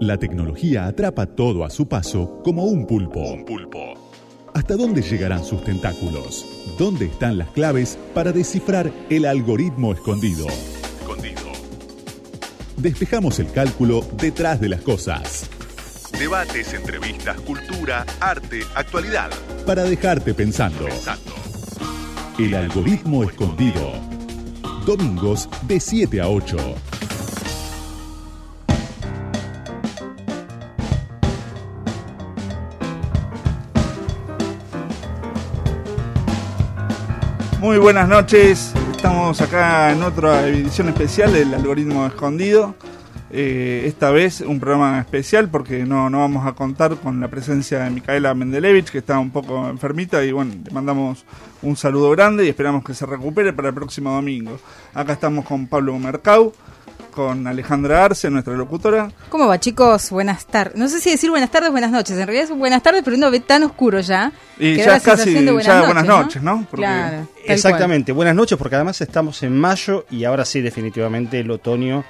La tecnología atrapa todo a su paso como un pulpo. Un pulpo. ¿Hasta dónde llegarán sus tentáculos? ¿Dónde están las claves para descifrar el algoritmo escondido? Escondido. Despejamos el cálculo detrás de las cosas. Debates, entrevistas, cultura, arte, actualidad. Para dejarte pensando. El algoritmo escondido. Domingos de 7 a 8. Muy buenas noches, estamos acá en otra edición especial del algoritmo escondido. Eh, esta vez un programa especial porque no, no vamos a contar con la presencia de Micaela Mendelevich, que está un poco enfermita, y bueno, le mandamos un saludo grande y esperamos que se recupere para el próximo domingo. Acá estamos con Pablo Mercau, con Alejandra Arce, nuestra locutora. ¿Cómo va, chicos? Buenas tardes. No sé si decir buenas tardes o buenas noches. En realidad es buenas tardes, pero uno ve tan oscuro ya. Y que ya da casi sensación de buenas ya noches, buenas ¿no? noches, ¿no? Porque- Claro. Exactamente, buenas noches porque además estamos en mayo y ahora sí definitivamente el otoño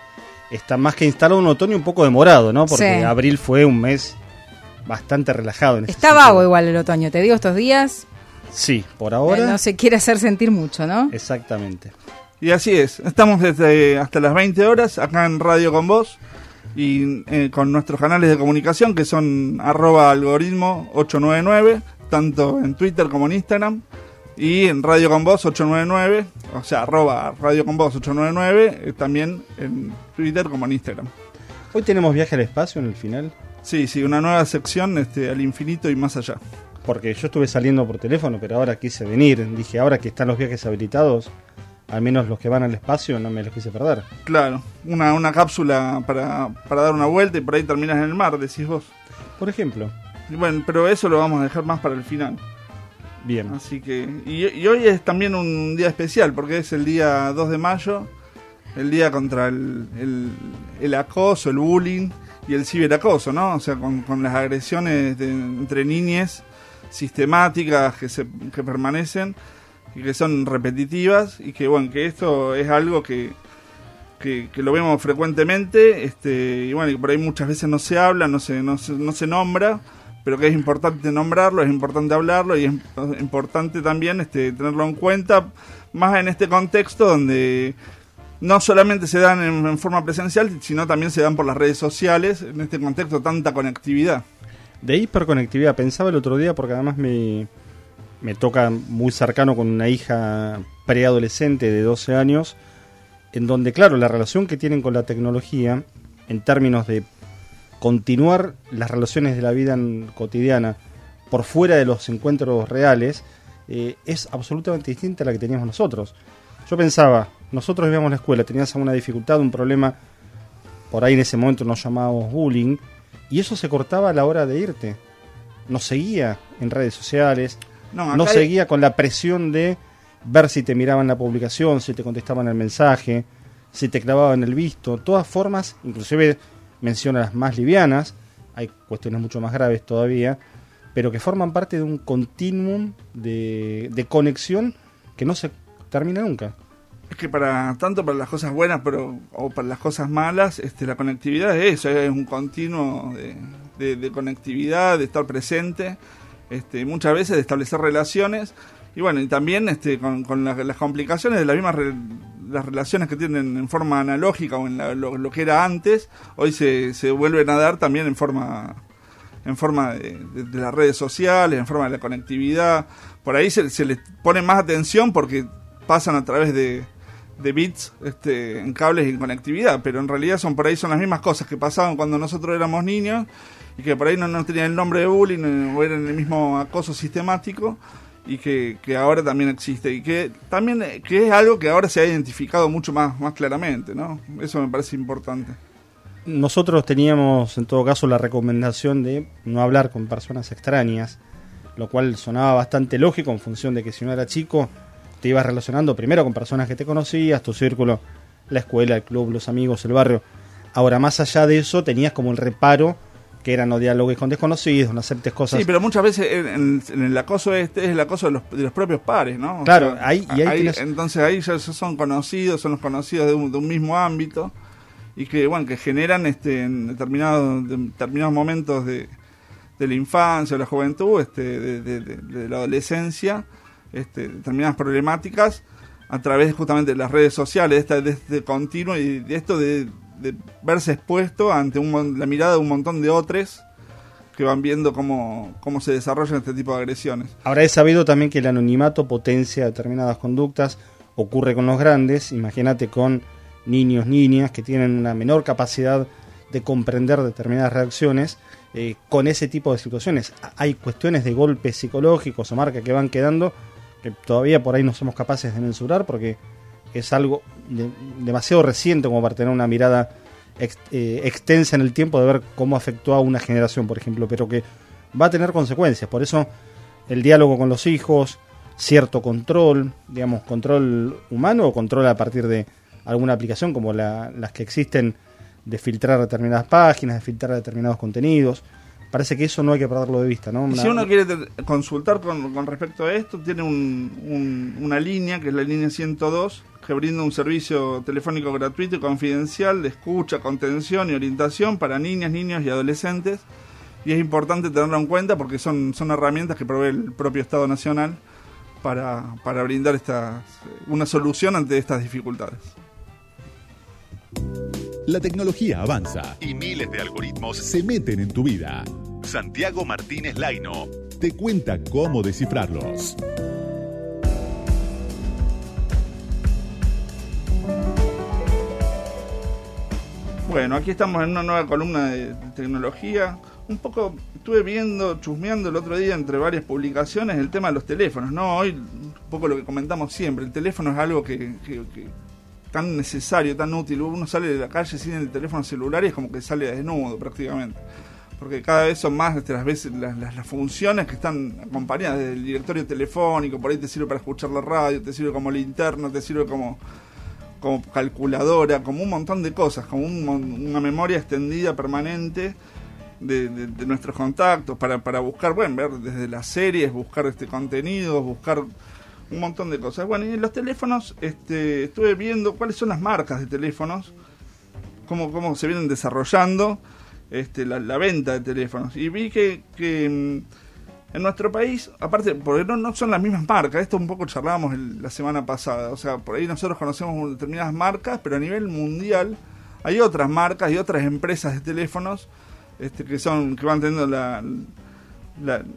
está más que instalado un otoño un poco demorado, ¿no? Porque Sí. abril fue un mes bastante relajado. En Está vago igual el otoño, te digo estos días. Sí, por eh, ahora. no se quiere hacer sentir mucho, ¿no? Exactamente. Y así es, estamos desde hasta las 20 horas acá en Radio con Vos y eh, con nuestros canales de comunicación que son arroba algoritmo 899, tanto en Twitter como en Instagram, y en Radio con Vos 899, o sea, arroba Radio con Vos 899, eh, también en Twitter como en Instagram. Hoy tenemos viaje al espacio en el final, Sí, sí, una nueva sección este, al infinito y más allá. porque yo estuve saliendo por teléfono, pero ahora quise venir. Dije, ahora que están los viajes habilitados, al menos los que van al espacio, no me los quise perder. Claro, una, una cápsula para, para dar una vuelta y por ahí terminas en el mar, decís vos. Por ejemplo, Bueno, pero eso lo vamos a dejar más para el final. bien. Así que. Y, y hoy es también un día especial, porque es el día 2 de mayo, el día contra el, el, el acoso, el bullying y el ciberacoso, ¿no? O sea, con, con las agresiones de- entre niñas sistemáticas que, se, que permanecen y que son repetitivas y que, bueno, que esto es algo que. Que, que lo vemos frecuentemente este y bueno y por ahí muchas veces no se habla no se no se, no se nombra pero que es importante nombrarlo, es importante hablarlo y es imp- importante también este, tenerlo en cuenta, más en este contexto donde no solamente se dan en, en forma presencial, sino también se dan por las redes sociales, en este contexto tanta conectividad. De hiperconectividad, pensaba el otro día porque además me, me toca muy cercano con una hija preadolescente de 12 años, en donde, claro, la relación que tienen con la tecnología, en términos de continuar las relaciones de la vida cotidiana por fuera de los encuentros reales, eh, es absolutamente distinta a la que teníamos nosotros. Yo pensaba, nosotros íbamos a la escuela, tenías alguna dificultad, un problema, por ahí en ese momento nos llamábamos bullying, y eso se cortaba a la hora de irte. No seguía en redes sociales, No, no acá hay- seguía con la presión de ver si te miraban la publicación, si te contestaban el mensaje, si te clavaban el visto. Todas formas, inclusive menciona las más livianas, hay cuestiones mucho más graves todavía, pero que forman parte de un continuum de, de conexión que no se termina nunca. Es que para tanto para las cosas buenas pero o para las cosas malas, este, la conectividad es eso, es un continuo de, de- de conectividad, de estar presente, este, muchas veces de establecer relaciones y bueno, y también este, con, con las, complicaciones de las mismas re- las relaciones que tienen en forma analógica o en la- lo, que era antes, hoy se, se vuelven a dar también en forma en forma de, de- de las redes sociales, en forma de la conectividad. Por ahí se, se les pone más atención porque pasan a través de, de bits este, en cables y en conectividad, pero en realidad son por ahí son las mismas cosas que pasaban cuando nosotros éramos niños y que por ahí no, no tenían el nombre de bullying o eran el mismo acoso sistemático y que, que ahora también existe y que también eh, que es algo que ahora se ha identificado mucho más, más claramente, ¿no? Eso me parece importante. Nosotros teníamos en todo caso la recomendación de no hablar con personas extrañas, lo cual sonaba bastante lógico en función de que si no era chico te ibas relacionando primero con personas que te conocías, tu círculo, la escuela, el club, los amigos, el barrio. Ahora, más allá de eso, tenías como el reparo que era no dialogues con desconocidos, no aceptes cosas. Sí, pero muchas veces en, el acoso este es el acoso de los, de los propios pares, ¿no? O Claro, ahí- y ahí tenés- entonces ahí ya son conocidos, son los conocidos de un, de un mismo ámbito y que bueno que generan este en determinados determinados momentos de, de la infancia o la juventud este de, la adolescencia este, determinadas problemáticas a través justamente de las redes sociales de, de este continuo y de esto de, verse expuesto ante un, la mirada de un montón de otros que van viendo cómo, cómo se desarrollan este tipo de agresiones. Ahora he sabido también que el anonimato potencia determinadas conductas, ocurre con los grandes, imagínate con niños, niñas que tienen una menor capacidad de comprender determinadas reacciones eh, con ese tipo de situaciones. Hay cuestiones de golpes psicológicos o marcas que van quedando que todavía por ahí no somos capaces de mensurar porque es algo demasiado reciente como para tener una mirada eh, extensa en el tiempo de ver cómo afectó a una generación, por ejemplo, pero que va a tener consecuencias. Por eso el diálogo con los hijos, cierto control, digamos, control humano o control a partir de alguna aplicación como las que existen de filtrar determinadas páginas, de filtrar determinados contenidos. Parece que eso no hay que perderlo de vista, ¿no? Si uno quiere consultar con, respecto a esto, tiene una línea, que es la línea 102, que brinda un servicio telefónico gratuito y confidencial de escucha, contención y orientación para niñas, niños y adolescentes. Y es importante tenerlo en cuenta porque son, son herramientas que provee el propio Estado Nacional para, para brindar esta, una solución ante estas dificultades. La tecnología avanza y miles de algoritmos se meten en tu vida. Santiago Martínez Laino te cuenta cómo descifrarlos. Bueno, aquí estamos en una nueva columna de tecnología. Un poco estuve viendo, chusmeando el otro día entre varias publicaciones el tema de los teléfonos, ¿no? Hoy un poco lo que comentamos siempre, el teléfono es algo que tan necesario, tan útil. Uno sale de la calle sin el teléfono celular y es como que sale desnudo prácticamente. Porque cada vez son más las, veces, las, funciones que están acompañadas del directorio telefónico, por ahí te sirve para escuchar la radio, te sirve como linterna, te sirve como, como calculadora, como un montón de cosas, como una memoria extendida permanente. De, nuestros contactos para, para buscar, bueno, ver desde las series, buscar este contenido, buscar un montón de cosas. Bueno, y en los teléfonos este, estuve viendo cuáles son las marcas de teléfonos, cómo, cómo se vienen desarrollando este, la, venta de teléfonos. Y vi que, que mm, en nuestro país, aparte, porque no, no son las mismas marcas, esto un poco charlábamos la semana pasada, o sea, por ahí nosotros conocemos determinadas marcas, pero a nivel mundial hay otras marcas y otras empresas de teléfonos este, que son que van teniendo la,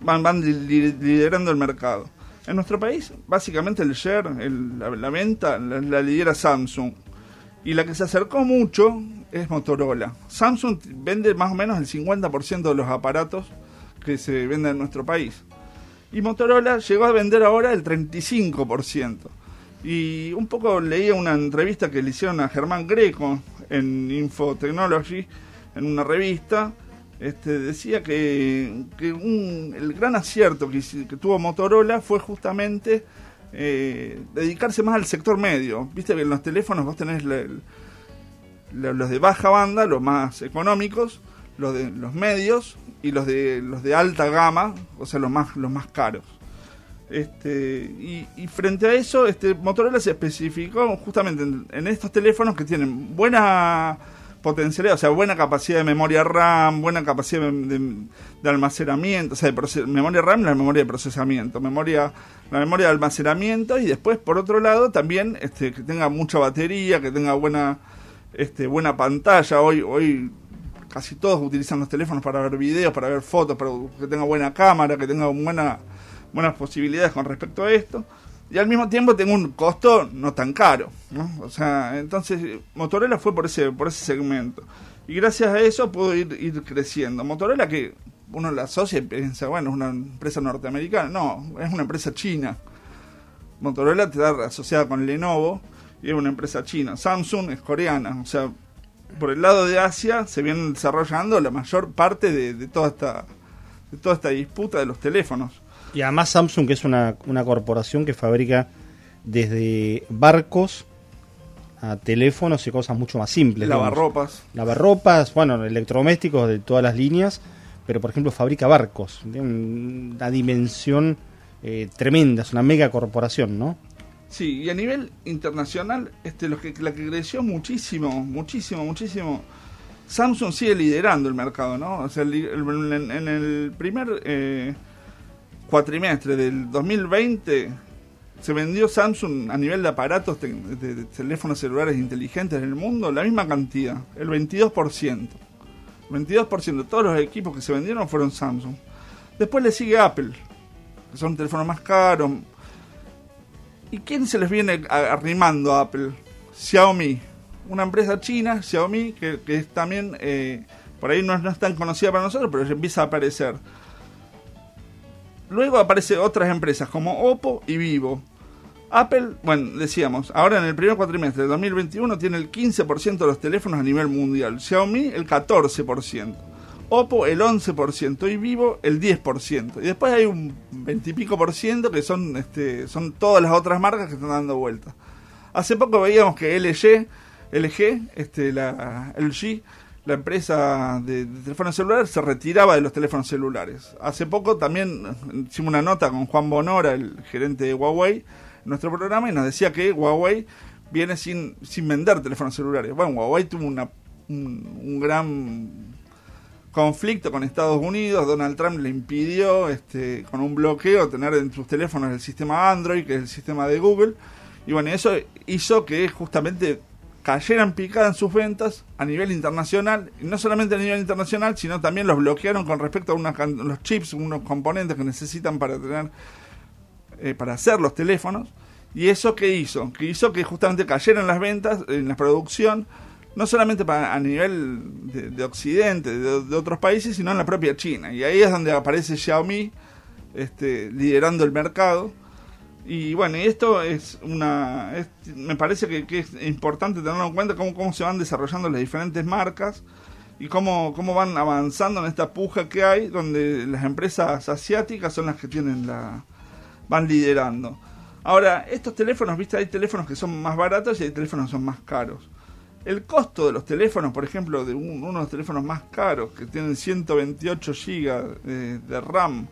van, van liderando el mercado. En nuestro país, básicamente el share, la, venta, la, lidera Samsung. Y la que se acercó mucho es Motorola. Samsung vende más o menos el 50% de los aparatos que se venden en nuestro país. Y Motorola llegó a vender ahora el 35%. Y un poco leía una entrevista que le hicieron a Germán Greco en Infotechnology, en una revista, este, decía que, el gran acierto que, tuvo Motorola fue justamente eh, dedicarse más al sector medio. Viste que en los teléfonos vos tenés los de baja banda, los más económicos, los de los medios y los de los de alta gama, o sea, los más los más caros. Este, y, frente a eso, este, Motorola se especificó justamente en estos teléfonos que tienen buena potencialidad, o sea, buena capacidad de memoria RAM, buena capacidad de, almacenamiento, o sea, de memoria RAM, la memoria de procesamiento, memoria, la memoria de almacenamiento y después, por otro lado, también este, que tenga mucha batería, que tenga buena, este, buena pantalla. Hoy, hoy casi todos utilizan los teléfonos para ver videos, para ver fotos, para que tenga buena cámara, que tenga buena, buenas posibilidades con respecto a esto y al mismo tiempo tengo un costo no tan caro, ¿no? O sea, entonces Motorola fue por ese por ese segmento. Y gracias a eso puedo ir, ir creciendo. Motorola que uno la asocia y piensa, bueno, es una empresa norteamericana. No, es una empresa china. Motorola te da asociada con Lenovo y es una empresa china. Samsung es coreana. O sea, por el lado de Asia se viene desarrollando la mayor parte de, de toda esta de toda esta disputa de los teléfonos. Y además Samsung, que es una, una corporación que fabrica desde barcos a teléfonos y cosas mucho más simples. Lavarropas. Lavarropas, bueno, electrodomésticos de todas las líneas, pero por ejemplo fabrica barcos, de una dimensión eh, tremenda, es una mega corporación, ¿no? Sí, y a nivel internacional, este, lo que, la que creció muchísimo, muchísimo, muchísimo, Samsung sigue liderando el mercado, ¿no? O sea, en, el primer eh, cuatrimestre del 2020 se vendió Samsung a nivel de aparatos de, teléfonos celulares inteligentes en el mundo la misma cantidad, el 22%. 22% de todos los equipos que se vendieron fueron Samsung. Después le sigue Apple, que son teléfonos más caros. ¿Y quién se les viene arrimando a Apple? Xiaomi, una empresa china, Xiaomi, que, es también, eh, por ahí no, no, es tan conocida para nosotros, pero empieza a aparecer. Luego aparecen otras empresas como Oppo y Vivo. Apple, bueno, decíamos, ahora en el primer cuatrimestre de 2021 tiene el 15% de los teléfonos a nivel mundial. Xiaomi el 14%. Oppo el 11% y Vivo el 10%. Y después hay un 20 y pico por ciento que son, este, son todas las otras marcas que están dando vueltas. Hace poco veíamos que LG, LG, este, la LG, la empresa de, teléfonos celulares, se retiraba de los teléfonos celulares. Hace poco también hicimos una nota con Juan Bonora, el gerente de Huawei, en nuestro programa, y nos decía que Huawei viene sin, sin vender teléfonos celulares. Bueno, Huawei tuvo una, un gran conflicto con Estados Unidos, Donald Trump le impidió este, con un bloqueo tener en sus teléfonos el sistema Android, que es el sistema de Google, y bueno, eso hizo que justamente cayeran picadas sus ventas a nivel internacional, y no solamente a nivel internacional, sino también los bloquearon con respecto a unos los chips, unos componentes que necesitan para tener eh, para hacer los teléfonos. ¿Y eso qué hizo? Que hizo que justamente cayeran las ventas en la producción no solamente a nivel de, Occidente, de, otros países, sino en la propia China. Y ahí es donde aparece Xiaomi este, liderando el mercado. Y bueno, y esto es una. me parece que, es importante tenerlo en cuenta cómo, cómo se van desarrollando las diferentes marcas y cómo, cómo van avanzando en esta puja que hay, donde las empresas asiáticas son las que tienen la. van liderando. Ahora, estos teléfonos, viste, hay teléfonos que son más baratos y hay teléfonos que son más caros. El costo de los teléfonos, por ejemplo, de uno de los teléfonos más caros, que tienen 128 GB de, RAM,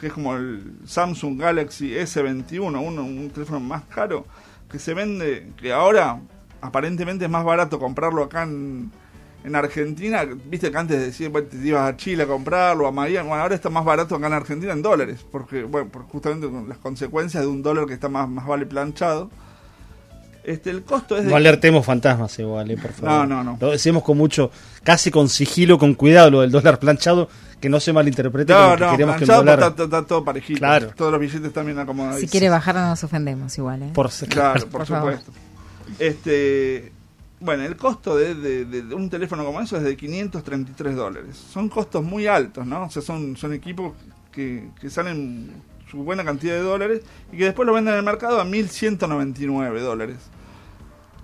que es como el Samsung Galaxy S21, uno, un teléfono más caro, que se vende, que ahora aparentemente es más barato comprarlo acá en, Argentina, viste que antes decías, bueno, te ibas a Chile a comprarlo, a Miami, bueno, ahora está más barato acá en Argentina en dólares, porque, bueno, por justamente las consecuencias de un dólar que está más, más vale planchado. Este, el costo es No alertemos fantasmas igual, eh, por favor. No, no, no. Lo decimos con mucho, casi con sigilo, con cuidado, lo del dólar planchado, que no se malinterprete. No, no, queremos que el dólar... está, todo parejito. Claro. Todos los billetes también acomodados. Si quiere bajar no nos ofendemos igual, ¿eh? Por, claro, por, supuesto. Este... Bueno, el costo de, de, un teléfono como eso es de 533 dólares. Son costos muy altos, ¿no? O sea, son, son equipos que, que salen su buena cantidad de dólares y que después lo venden en el mercado a 1.199 dólares.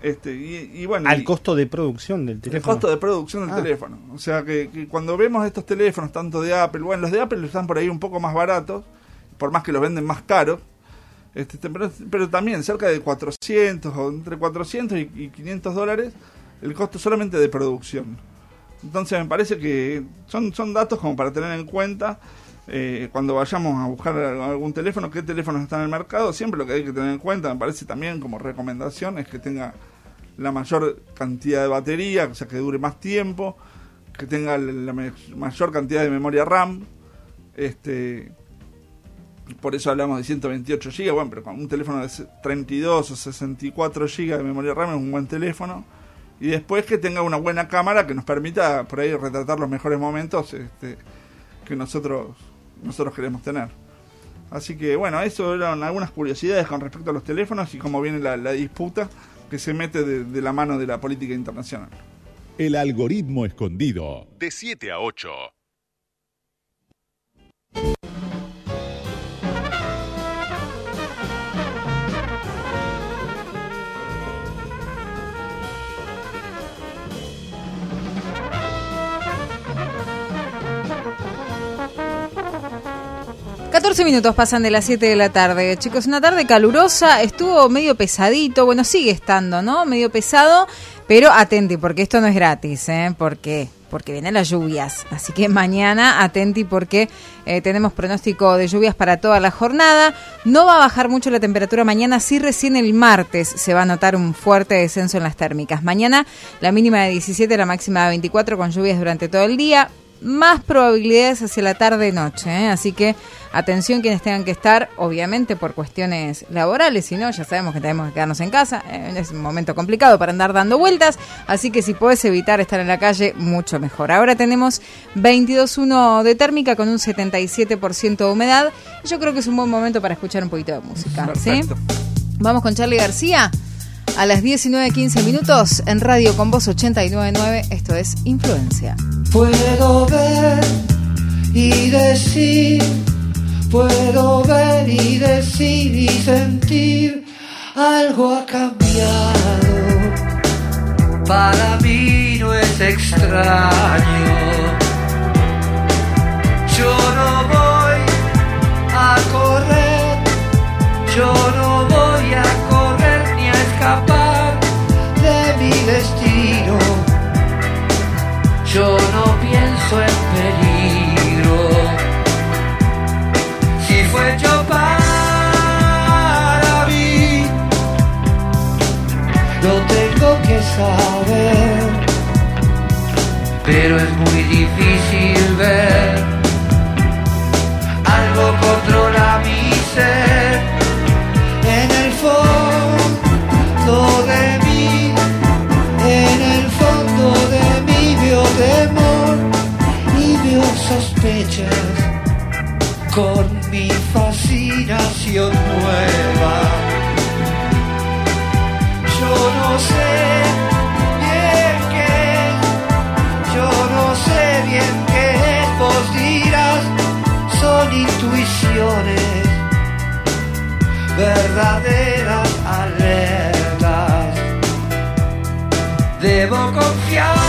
Este, y, bueno, al costo de producción del teléfono. El costo de producción del ah. teléfono. O sea que, cuando vemos estos teléfonos, tanto de Apple, bueno, los de Apple están por ahí un poco más baratos, por más que los venden más caros, este, pero, también cerca de 400 o entre 400 y, 500 dólares el costo solamente de producción. Entonces me parece que son, son datos como para tener en cuenta eh, cuando vayamos a buscar algún teléfono, qué teléfonos están en el mercado, siempre lo que hay que tener en cuenta, me parece también como recomendación, es que tenga la mayor cantidad de batería, o sea, que dure más tiempo, que tenga la mayor cantidad de memoria RAM, este por eso hablamos de 128 GB, bueno, pero con un teléfono de 32 o 64 GB de memoria RAM es un buen teléfono. Y después que tenga una buena cámara que nos permita por ahí retratar los mejores momentos este, que nosotros nosotros queremos tener. Así que bueno, eso eran algunas curiosidades con respecto a los teléfonos y cómo viene la, disputa que se mete de, de la mano de la política internacional. El algoritmo escondido. De 7 a 8. 14 minutos pasan de las 7 de la tarde. Chicos, una tarde calurosa, estuvo medio pesadito, bueno, sigue estando, ¿no? Medio pesado, Pero atenti, porque esto no es gratis, ¿eh? Porque porque vienen las lluvias. Así que mañana atenti porque eh, tenemos pronóstico de lluvias para toda la jornada. No va a bajar mucho la temperatura mañana, sí recién el martes se va a notar un fuerte descenso en las térmicas. Mañana la mínima de 17, la máxima de 24 con lluvias durante todo el día más probabilidades hacia la tarde-noche. ¿eh? Así que atención quienes tengan que estar, obviamente por cuestiones laborales, si no, ya sabemos que tenemos que quedarnos en casa. ¿eh? es un momento complicado para andar dando vueltas, así que si puedes evitar estar en la calle, mucho mejor. Ahora tenemos 22.1 de térmica con un 77% de humedad. Yo creo que es un buen momento para escuchar un poquito de música. ¿sí? Vamos con Charlie García. A las 19.15 minutos en Radio con Voz 899, esto es Influencia. Puedo ver y decir, puedo ver y decir y sentir, algo ha cambiado. Para mí no es extraño. Yo no voy a correr, yo no voy a correr escapar de mi destino. Yo no pienso en peligro. Si fue yo para mí, lo tengo que saber. Pero es muy difícil ver. Algo controla mi ser. Sospechas con mi fascinación nueva. Yo no sé bien qué yo no sé bien qué vos dirás, son intuiciones verdaderas alertas. Debo confiar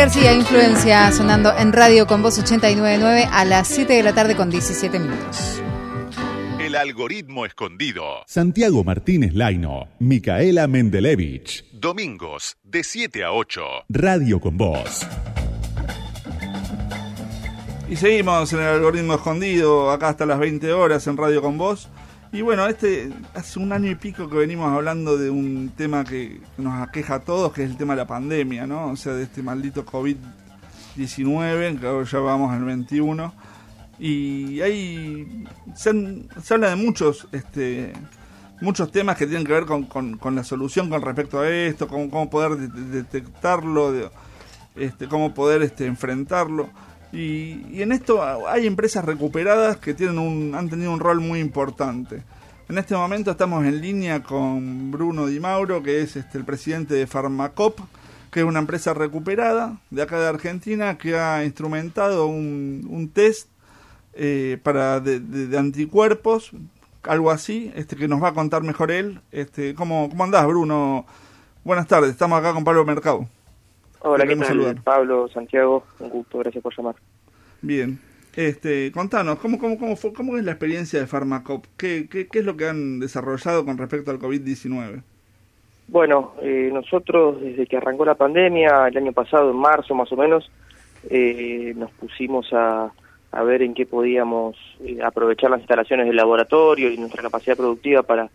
García, Influencia, sonando en Radio con Voz 899 a las 7 de la tarde con 17 minutos. El algoritmo escondido. Santiago Martínez Laino, Micaela Mendelevich. Domingos, de 7 a 8. Radio con Voz. Y seguimos en el algoritmo escondido, acá hasta las 20 horas en Radio con Vos. Y bueno, este hace un año y pico que venimos hablando de un tema que nos aqueja a todos, que es el tema de la pandemia, ¿no? O sea, de este maldito COVID-19, que ahora ya vamos al 21. Y ahí se, habla de muchos este muchos temas que tienen que ver con, con- la solución con respecto a esto, cómo, cómo poder de- de- detectarlo, de- este, cómo poder este, enfrentarlo. Y, y en esto hay empresas recuperadas que tienen un, han tenido un rol muy importante. En este momento estamos en línea con Bruno Di Mauro, que es este, el presidente de Farmacop, que es una empresa recuperada de acá de Argentina que ha instrumentado un, un test eh, para de, anticuerpos, algo así, este que nos va a contar mejor él. Este, ¿cómo, ¿Cómo andás, Bruno? Buenas tardes, estamos acá con Pablo Mercado. Hola, ¿qué tal? saludar. Pablo, Santiago, un gusto, gracias por llamar. Bien. Este, contanos, ¿cómo, cómo, cómo, fue, ¿cómo es la experiencia de Farmacop? ¿Qué, qué, qué es lo que han desarrollado con respecto al COVID-19? Bueno, eh, nosotros desde que arrancó la pandemia, el año pasado, en marzo más o menos, eh, nos pusimos a, a ver en qué podíamos eh, aprovechar las instalaciones del laboratorio y nuestra capacidad productiva para,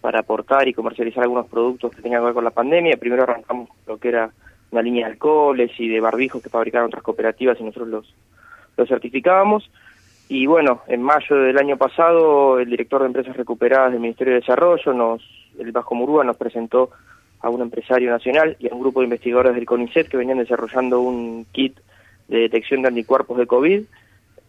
para aportar y comercializar algunos productos que tengan que ver con la pandemia. Primero arrancamos lo que era una línea de alcoholes y de barbijos que fabricaban otras cooperativas y nosotros los, los certificábamos. Y bueno, en mayo del año pasado, el director de Empresas Recuperadas del Ministerio de Desarrollo, nos, el Bajo Murúa, nos presentó a un empresario nacional y a un grupo de investigadores del CONICET que venían desarrollando un kit de detección de anticuerpos de COVID.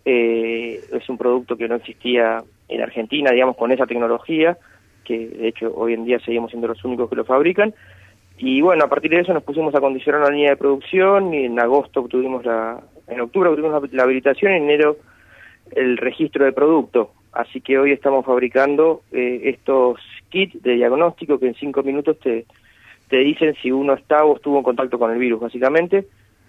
Eh, es un producto que no existía en Argentina, digamos, con esa tecnología, que de hecho hoy en día seguimos siendo los únicos que lo fabrican. Y bueno, a partir de eso nos pusimos a condicionar la línea de producción y en agosto obtuvimos la, en octubre obtuvimos la, la habilitación, en enero el registro de producto. Así que hoy estamos fabricando eh, estos kits de diagnóstico que en cinco minutos te, te dicen si uno está o estuvo en contacto con el virus, básicamente.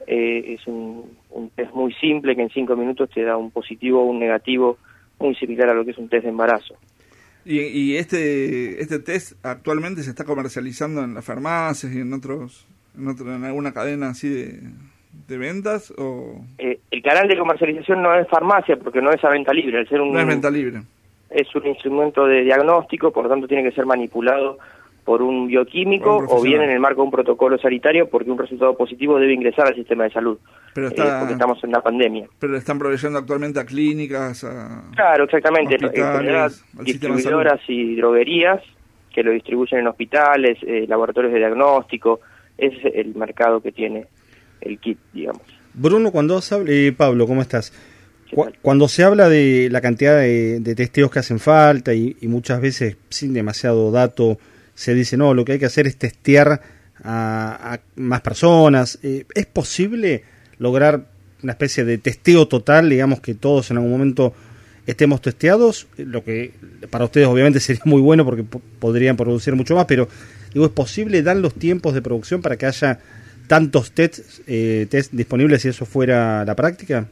Eh, es un, un test muy simple que en cinco minutos te da un positivo o un negativo muy similar a lo que es un test de embarazo. Y, y este este test actualmente se está comercializando en las farmacias y en otros en, otro, en alguna cadena así de, de ventas o Eh, el canal de comercialización no es farmacia porque no es a venta libre, al ser un, no es venta libre. es un instrumento de diagnóstico, por lo tanto tiene que ser manipulado por un bioquímico un o bien en el marco de un protocolo sanitario porque un resultado positivo debe ingresar al sistema de salud, Pero eh, porque estamos en la pandemia. pero le están proveyendo actualmente a clínicas, a Claro, exactamente. Distribuidoras y droguerías que lo distribuyen en hospitales, eh, laboratorios de diagnóstico. Ese es el mercado que tiene el kit, digamos. Bruno, cuando se habla, eh, Pablo, ¿cómo estás? Cuando se habla de la cantidad de, de testeos que hacen falta y, y muchas veces sin demasiado dato se dice, no, lo que hay que hacer es testear a, más personas. Eh, ¿Es posible lograr una especie de testeo total, digamos que todos en algún momento estemos testeados? Lo que para ustedes obviamente sería muy bueno porque po- podrían producir mucho más, pero digo, ¿es posible dar los tiempos de producción para que haya tantos tests eh, test disponibles si eso fuera la práctica?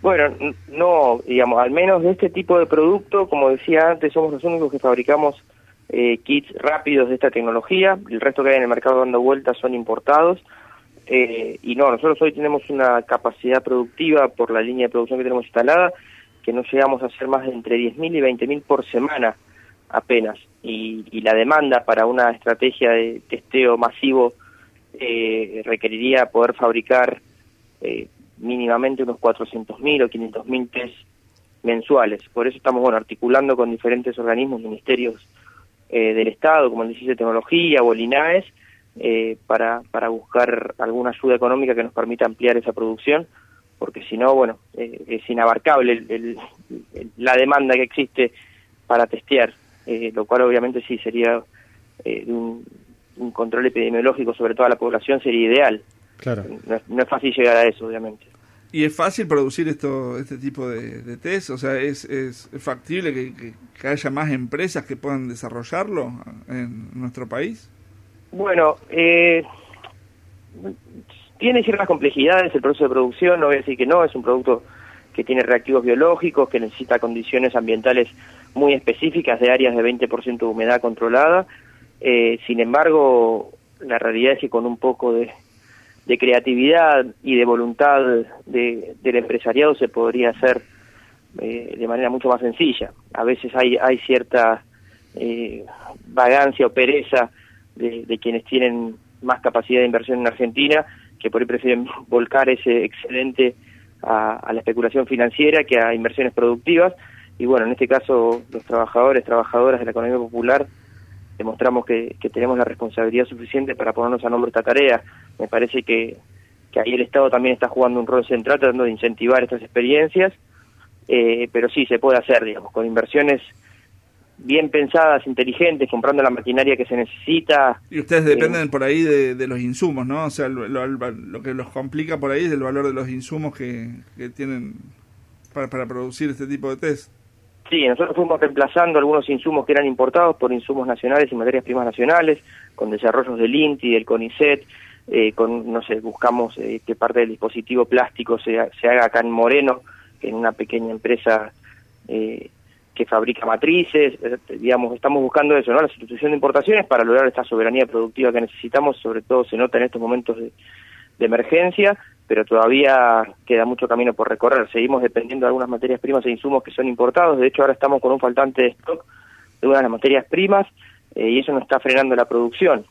Bueno, no, digamos, al menos de este tipo de producto, como decía antes, somos los únicos que fabricamos eh, kits rápidos de esta tecnología. El resto que hay en el mercado dando vueltas son importados. Eh, y no, nosotros hoy tenemos una capacidad productiva por la línea de producción que tenemos instalada que no llegamos a hacer más de entre 10.000 y 20.000 por semana apenas. Y, y la demanda para una estrategia de testeo masivo eh, requeriría poder fabricar eh, mínimamente unos 400.000 o 500.000 test mensuales. Por eso estamos bueno articulando con diferentes organismos, ministerios eh, del Estado, como el Instituto de Tecnología o el INAES, eh, para, para buscar alguna ayuda económica que nos permita ampliar esa producción, porque si no, bueno, eh, es inabarcable el- el- el- la demanda que existe para testear, eh, lo cual obviamente sí sería un, un control epidemiológico sobre toda la población sería ideal. Claro. No es fácil llegar a eso, obviamente. ¿Y es fácil producir esto este tipo de, de test? O sea, ¿es, es factible que, que- que haya más empresas que puedan desarrollarlo en nuestro país? Bueno, eh, tiene ciertas complejidades el proceso de producción, no voy a decir que no, es un producto que tiene reactivos biológicos, que necesita condiciones ambientales muy específicas de áreas de 20% de humedad controlada. Eh, sin embargo, la realidad es que con un poco de, de creatividad y de voluntad de- del empresariado se podría hacer eh, de manera mucho más sencilla. A veces hay, hay cierta eh, vagancia o pereza de, de quienes tienen más capacidad de inversión en Argentina, que por ahí prefieren volcar ese excedente a, a la especulación financiera que a inversiones productivas. Y bueno, en este caso los trabajadores, trabajadoras de la economía popular demostramos que, que tenemos la responsabilidad suficiente para ponernos a nombre de esta tarea. Me parece que, que ahí el Estado también está jugando un rol central tratando de incentivar estas experiencias, eh, pero sí se puede hacer, digamos, con inversiones bien pensadas, inteligentes, comprando la maquinaria que se necesita. Y ustedes Eh, dependen por ahí de, de los insumos, ¿no? O sea, lo, lo- lo que los complica por ahí es el valor de los insumos que, que tienen para, para producir este tipo de test. Sí, nosotros fuimos reemplazando algunos insumos que eran importados por insumos nacionales y materias primas nacionales, con desarrollos del INTI, del CONICET, eh, con, no sé, buscamos eh, que parte del dispositivo plástico se, se haga acá en Moreno, en una pequeña empresa eh, que fabrica matrices, eh, digamos, estamos buscando eso, ¿no? La sustitución de importaciones para lograr esta soberanía productiva que necesitamos, sobre todo se nota en estos momentos de emergencia, pero todavía queda mucho camino por recorrer. Seguimos dependiendo de algunas materias primas e insumos que son importados. De hecho, ahora estamos con un faltante de stock de una de las materias primas eh, y eso nos está frenando la producción.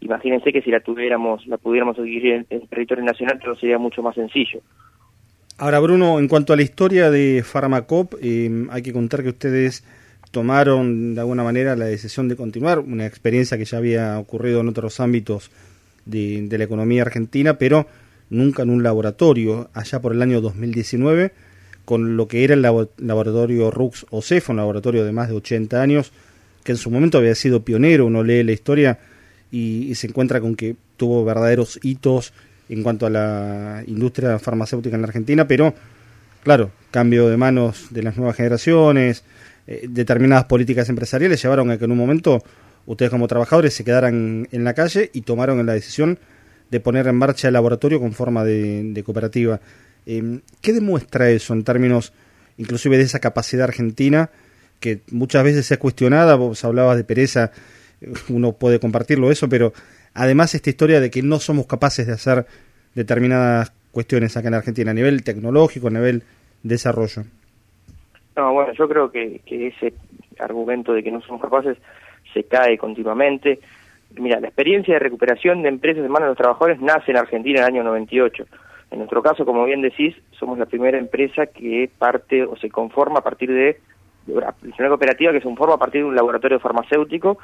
Imagínense que si la tuviéramos, la pudiéramos adquirir en, en territorio nacional, todo sería mucho más sencillo. Ahora, Bruno, en cuanto a la historia de Pharmacop, eh, hay que contar que ustedes tomaron de alguna manera la decisión de continuar, una experiencia que ya había ocurrido en otros ámbitos de, de la economía argentina, pero nunca en un laboratorio, allá por el año 2019, con lo que era el labo- laboratorio RUX OCEF, un laboratorio de más de 80 años, que en su momento había sido pionero, uno lee la historia y, y se encuentra con que tuvo verdaderos hitos en cuanto a la industria farmacéutica en la Argentina, pero claro, cambio de manos de las nuevas generaciones, eh, determinadas políticas empresariales llevaron a que en un momento ustedes como trabajadores se quedaran en la calle y tomaron la decisión de poner en marcha el laboratorio con forma de, cooperativa. Eh, ¿Qué demuestra eso en términos inclusive de esa capacidad argentina que muchas veces se ha cuestionada? Vos hablabas de pereza, eh, uno puede compartirlo eso, pero además esta historia de que no somos capaces de hacer determinadas cuestiones acá en Argentina a nivel tecnológico, a nivel desarrollo. No, bueno, yo creo que ese argumento de que no somos capaces se cae continuamente. Mira, la experiencia de recuperación de empresas en manos de los trabajadores nace en Argentina en el año 98. En nuestro caso, como bien decís, somos la primera empresa que parte o se conforma a partir de, una cooperativa que se conforma a partir de un laboratorio farmacéutico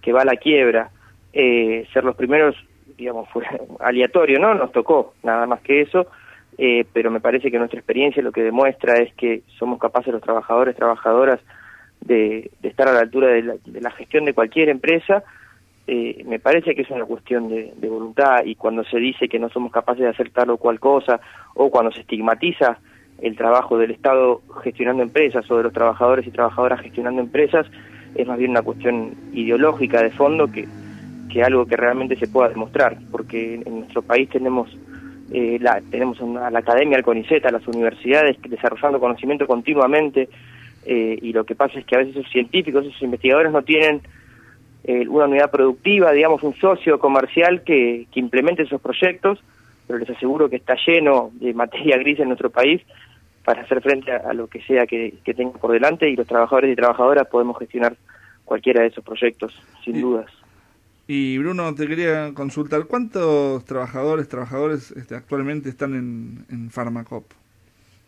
que va a la quiebra. Eh, ser los primeros, digamos, fue aleatorio, ¿no? Nos tocó, nada más que eso. Eh, pero me parece que nuestra experiencia lo que demuestra es que somos capaces los trabajadores, trabajadoras, de, de estar a la altura de la, de la gestión de cualquier empresa. Eh, me parece que es una cuestión de, de voluntad y cuando se dice que no somos capaces de hacer tal o cual cosa o cuando se estigmatiza el trabajo del Estado gestionando empresas o de los trabajadores y trabajadoras gestionando empresas, es más bien una cuestión ideológica de fondo que, que algo que realmente se pueda demostrar, porque en nuestro país tenemos eh, la, tenemos una, la academia, el CONICET, a las universidades desarrollando conocimiento continuamente eh, y lo que pasa es que a veces esos científicos, esos investigadores no tienen eh, una unidad productiva, digamos un socio comercial que, que implemente esos proyectos, pero les aseguro que está lleno de materia gris en nuestro país para hacer frente a, a lo que sea que, que tenga por delante y los trabajadores y trabajadoras podemos gestionar cualquiera de esos proyectos, sin dudas. Y Bruno, te quería consultar, ¿cuántos trabajadores, trabajadores este, actualmente están en, en Farmacop?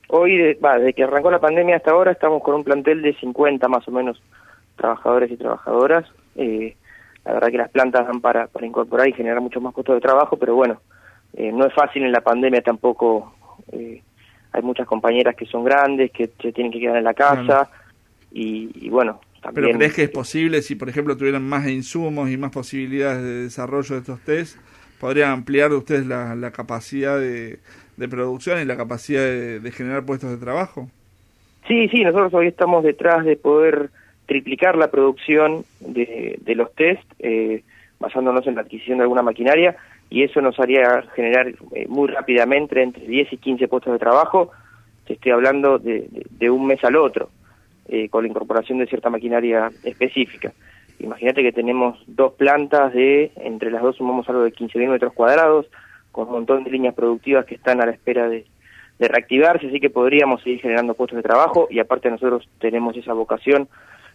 Hoy, de- va, desde que arrancó la pandemia hasta ahora, estamos con un plantel de 50 más o menos trabajadores y trabajadoras. Eh, la verdad que las plantas dan para, para incorporar y generar muchos más puestos de trabajo, pero bueno, eh, no es fácil en la pandemia tampoco. eh, hay muchas compañeras que son grandes, que se tienen que quedar en la casa y, y bueno, ¿Pero también... crees que es posible, si por ejemplo tuvieran más insumos y más posibilidades de desarrollo de estos test, podrían ampliar ustedes la, la capacidad de, de producción y la capacidad de, de generar puestos de trabajo? Sí, sí, nosotros hoy estamos detrás de poder triplicar la producción de, de los test, eh, basándonos en la adquisición de alguna maquinaria, y eso nos haría generar eh, muy rápidamente entre 10 y 15 puestos de trabajo. Te estoy hablando de, de- un mes al otro, eh, con la incorporación de cierta maquinaria específica. Imagínate que tenemos dos plantas de, entre las dos sumamos algo de 15.000 metros cuadrados, con un montón de líneas productivas que están a la espera de reactivarse, así que podríamos seguir generando puestos de trabajo y aparte nosotros tenemos esa vocación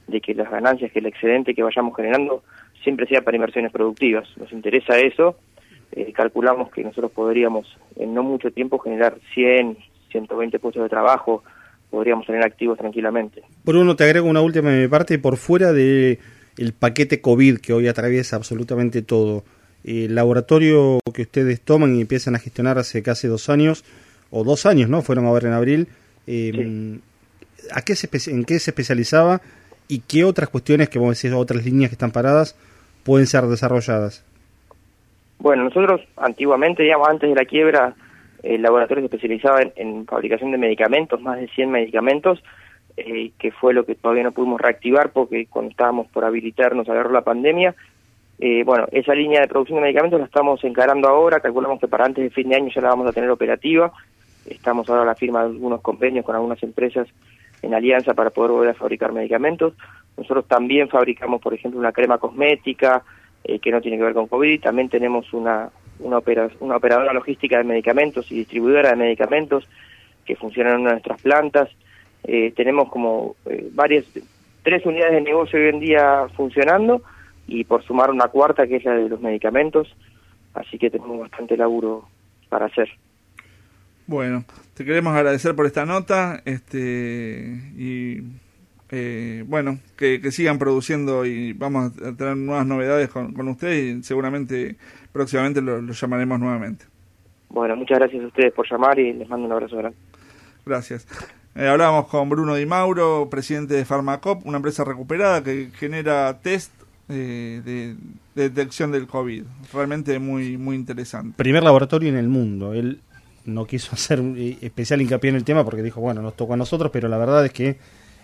de que las ganancias, que el excedente que vayamos generando siempre sea para inversiones productivas. Nos interesa eso, eh, calculamos que nosotros podríamos en no mucho tiempo generar 100, 120 puestos de trabajo, podríamos tener activos tranquilamente. Bruno, te agrego una última de mi parte, por fuera de el paquete COVID que hoy atraviesa absolutamente todo, el laboratorio que ustedes toman y empiezan a gestionar hace casi dos años, o dos años, ¿no? Fueron a ver en abril, eh, Sí. ¿a qué se, ¿en qué se especializaba y qué otras cuestiones, que vos decís, otras líneas que están paradas, pueden ser desarrolladas? Bueno, nosotros antiguamente, digamos, antes de la quiebra, el laboratorio se especializaba en, fabricación de medicamentos, más de 100 medicamentos, eh, que fue lo que todavía no pudimos reactivar porque cuando estábamos por habilitarnos agarró la pandemia. Eh, bueno, esa línea de producción de medicamentos la estamos encarando ahora, calculamos que para antes de fin de año ya la vamos a tener operativa. Estamos ahora a la firma de algunos convenios con algunas empresas en alianza para poder volver a fabricar medicamentos. Nosotros también fabricamos, por ejemplo, una crema cosmética eh, que no tiene que ver con COVID. También tenemos una, una, opera- una operadora logística de medicamentos y distribuidora de medicamentos que funciona en nuestras plantas. Eh, tenemos como eh, varias, tres unidades de negocio hoy en día funcionando y por sumar una cuarta que es la de los medicamentos. Así que tenemos bastante laburo para hacer. Bueno, te queremos agradecer por esta nota este y Eh, bueno, que, que sigan produciendo y vamos a tener nuevas novedades con, con ustedes y seguramente próximamente lo, lo llamaremos nuevamente. Bueno, muchas gracias a ustedes por llamar y les mando un abrazo grande. Gracias. Eh, hablábamos con Bruno Di Mauro, presidente de Pharmacop, una empresa recuperada que genera test eh, de, de detección del COVID. Realmente muy, muy interesante. Primer laboratorio en el mundo. Él no quiso hacer especial hincapié en el tema porque dijo, bueno, nos tocó a nosotros, pero la verdad es que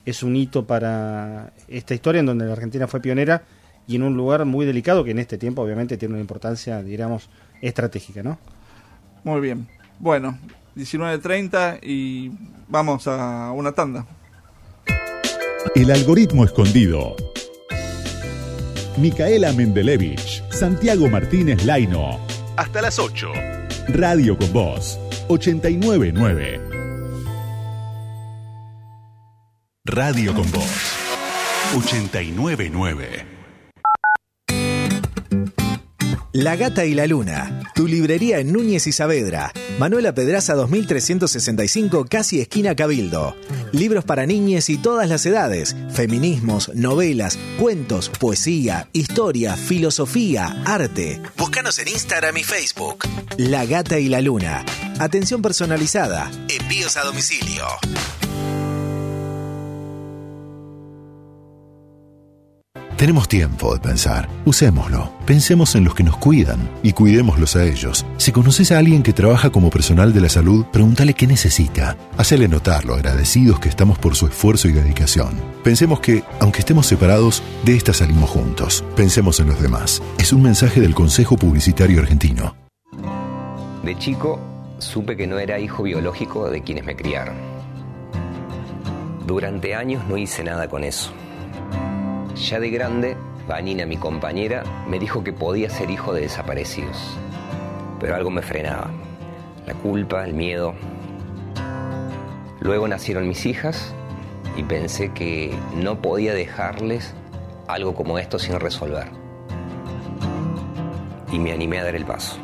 es un hito para esta historia en donde la Argentina fue pionera y en un lugar muy delicado que en este tiempo obviamente tiene una importancia, diríamos, estratégica, ¿no? Muy bien. Bueno, 19.30 y vamos a una tanda. El algoritmo escondido. Micaela Mendelevich, Santiago Martínez Laino. Hasta las 8. Radio con Voz, 899. Radio con Voz, 899. La Gata y la Luna, tu librería en Núñez y Saavedra. Manuela Pedraza 2365, casi esquina Cabildo. Libros para niñes y todas las edades, feminismos, novelas, cuentos, poesía, historia, filosofía, arte. Búscanos en Instagram y Facebook. La Gata y la Luna. Atención personalizada, envíos a domicilio. Tenemos tiempo de pensar. Usémoslo. Pensemos en los que nos cuidan y cuidémoslos a ellos. Si conoces a alguien que trabaja como personal de la salud, pregúntale qué necesita. Hacele notar lo agradecidos que estamos por su esfuerzo y dedicación. Pensemos que, aunque estemos separados, de esta salimos juntos. Pensemos en los demás. Es un mensaje del Consejo Publicitario Argentino. De chico, supe que no era hijo biológico de quienes me criaron. Durante años no hice nada con eso. Ya de grande, Vanina, mi compañera, me dijo que podía ser hijo de desaparecidos. Pero algo me frenaba. La culpa, el miedo. Luego nacieron mis hijas y pensé que no podía dejarles algo como esto sin resolver. Y me animé a dar el paso.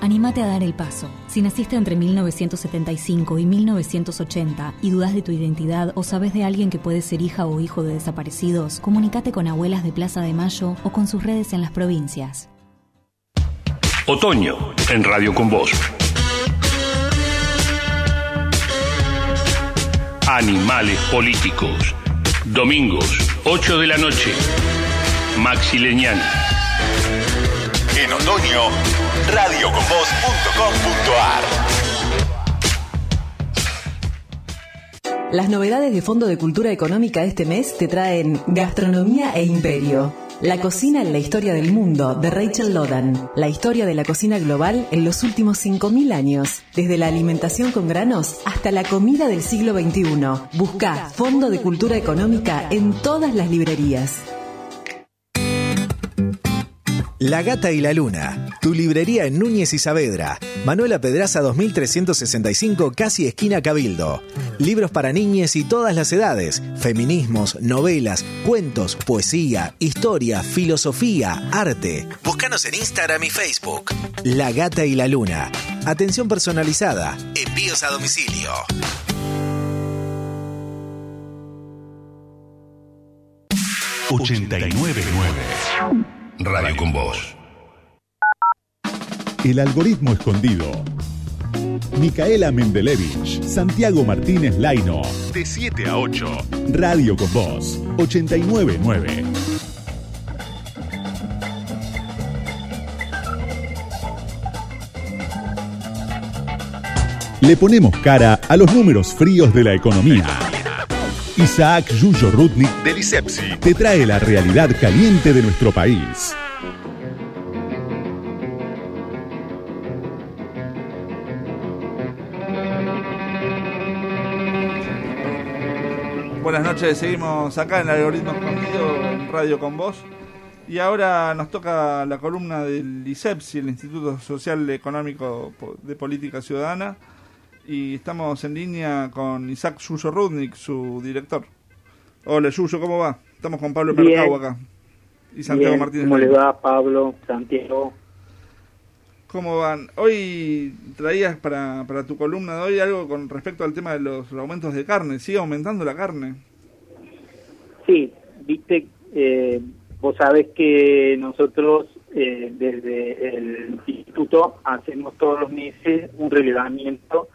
Anímate a dar el paso. Si naciste entre 1975 y 1980 y dudas de tu identidad o sabes de alguien que puede ser hija o hijo de desaparecidos, comunícate con abuelas de Plaza de Mayo o con sus redes en las provincias. Otoño en Radio con Voz. Animales políticos. Domingos, 8 de la noche. Maxi Leñani. En otoño, radioconvoz.com.ar. Las novedades de Fondo de Cultura Económica este mes te traen Gastronomía e Imperio. La cocina en la historia del mundo, de Rachel Lodan. La historia de la cocina global en los últimos 5.000 años. Desde la alimentación con granos hasta la comida del siglo XXI. Busca Fondo de Cultura Económica en todas las librerías. La Gata y la Luna, tu librería en Núñez y Saavedra. Manuela Pedraza 2365, casi esquina Cabildo. Libros para niñes y todas las edades, feminismos, novelas, cuentos, poesía, historia, filosofía, arte. Búscanos en Instagram y Facebook. La Gata y la Luna. Atención personalizada, envíos a domicilio. Radio con Voz. El algoritmo escondido. Micaela Mendelevich, Santiago Martínez Laino. De 7 a 8. Radio con Voz, 899. Le ponemos cara a los números fríos de la economía. Isaac Yuyo Rudnik del ISEPSI te trae la realidad caliente de nuestro país. Buenas noches, seguimos acá en el algoritmo escondido en Radio con Voz. Y ahora nos toca la columna del ISEPSI, el Instituto Social Económico de Política Ciudadana. Y estamos en línea con Isaac Yuyo Rudnik, su director. Hola Yuyo, ¿cómo va? Estamos con Pablo. Mercado acá. Y Santiago Bien, Martínez. ¿Cómo le va, Pablo, Santiago? ¿Cómo van? Hoy traías para, para tu columna de hoy algo con respecto al tema de los aumentos de carne. ¿Sigue aumentando la carne? Sí, viste, eh, vos sabés que nosotros eh, desde el instituto hacemos todos los meses un relevamiento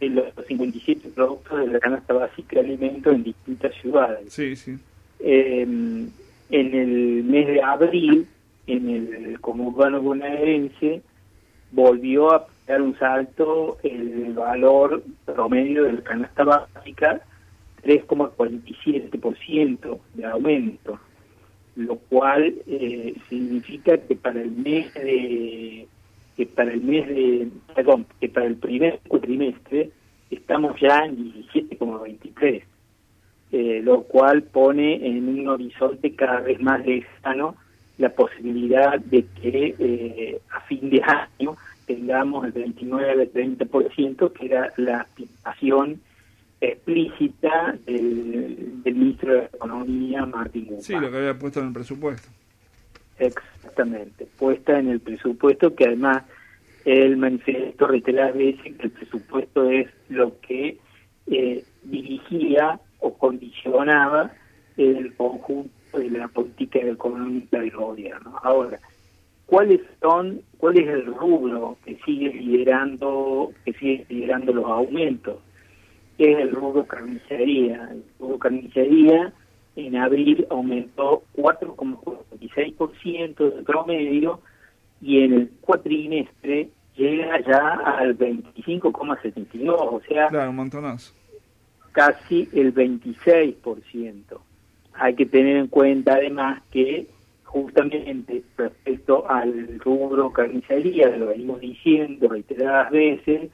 de los 57 productos de la canasta básica de alimentos en distintas ciudades. Sí, sí. Eh, en el mes de abril, en el conurbano bonaerense, volvió a dar un salto el valor promedio de la canasta básica, 3,47% de aumento, lo cual eh, significa que para el mes de que para el mes de perdón que para el primer cuatrimestre estamos ya en 17,23 eh, lo cual pone en un horizonte cada vez más lejano la posibilidad de que eh, a fin de año tengamos el 29-30%, que era la aspiración explícita del, del ministro de Economía, Martín Guzmán. Sí, lo que había puesto en el presupuesto. Exactamente, puesta en el presupuesto, que además él manifestó reiteradas veces que el presupuesto es lo que eh, dirigía o condicionaba el conjunto de la política económica del gobierno. Ahora, ¿cuáles son, cuál es el rubro que sigue liderando, que sigue liderando los aumentos? Es el rubro carnicería. El rubro carnicería en abril aumentó 4,46% de promedio y en el cuatrimestre llega ya al 25,72, o sea, Claro, un montonazo. casi el 26%. Hay que tener en cuenta además que justamente respecto al rubro carnicería, lo venimos diciendo reiteradas veces,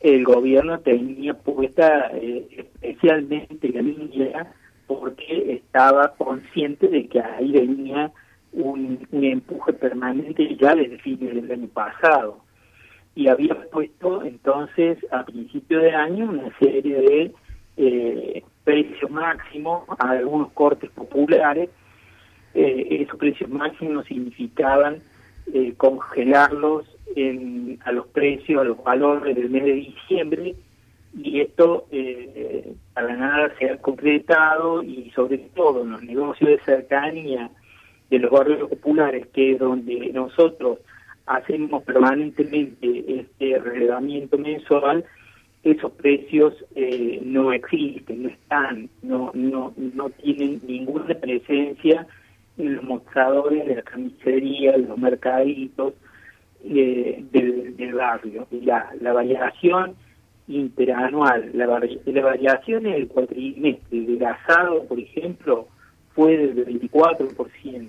el gobierno tenía puesta eh, especialmente la línea porque estaba consciente de que ahí venía un, empuje permanente ya desde fines del año pasado y había puesto entonces a principio de año una serie de eh, precios máximos a algunos cortes populares. Eh, esos precios máximos significaban eh, congelarlos en, a los precios, a los valores del mes de diciembre y esto eh, para nada se ha concretado y sobre todo en los negocios de cercanía de los barrios populares, que es donde nosotros hacemos permanentemente este relevamiento mensual, esos precios eh, no existen, no están, no, no, no tienen ninguna presencia en los mostradores de la camisería, de los mercaditos eh, del, del barrio. La, la variación interanual, la, la variación en el cuatrimestre del asado, por ejemplo, fue del 24%,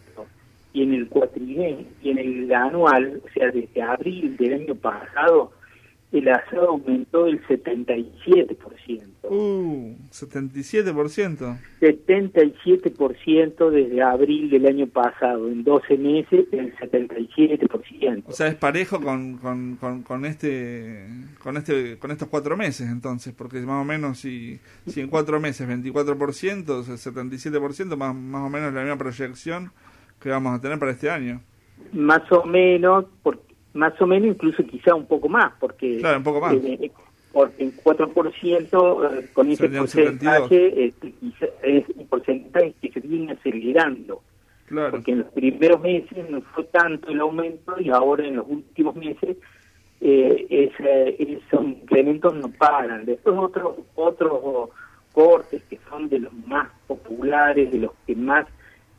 y en el cuatrimestre, y en el anual, o sea, desde abril del año pasado, el asado aumentó el 77%. Uh, 77%. 77% desde abril del año pasado, en 12 meses el 77%. O sea, es parejo con, con, con, con este con este con estos cuatro meses, entonces, porque más o menos si, si en cuatro meses 24%, o sea, 77%, más, más o menos la misma proyección que vamos a tener para este año. Más o menos, por, más o menos incluso quizá un poco más, porque, Claro, un poco más. eh, porque en 4% eh, con ese porcentaje quizá es un porcentaje que se viene acelerando. Claro. Porque en los primeros meses no fue tanto el aumento y ahora en los últimos meses eh, esos incrementos no paran. Después otros otros cortes que son de los más populares, de los que más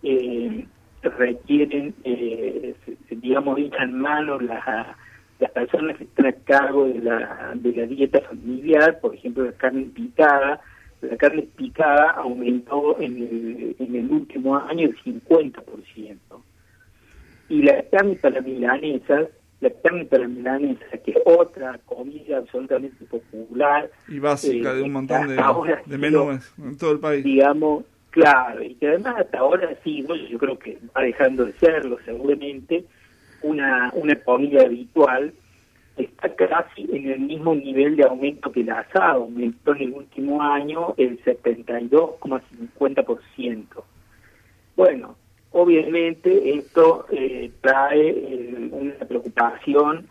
eh, requieren, eh, digamos, echan mano las, las personas que están a cargo de la, de la dieta familiar, por ejemplo, la carne picada. La carne picada aumentó en el, en el último año el 50%. Y la carne para milanesas, la carne para milanesas, que es otra comida absolutamente popular. Y básica eh, de un montón de, de menús en todo el país. digamos, claro, y que además hasta ahora sí, ¿no? yo creo que va dejando de serlo seguramente, una, una comida habitual, está casi en el mismo nivel de aumento que el asado, aumentó en el último año el 72,50%. Bueno, obviamente esto eh, trae eh, una preocupación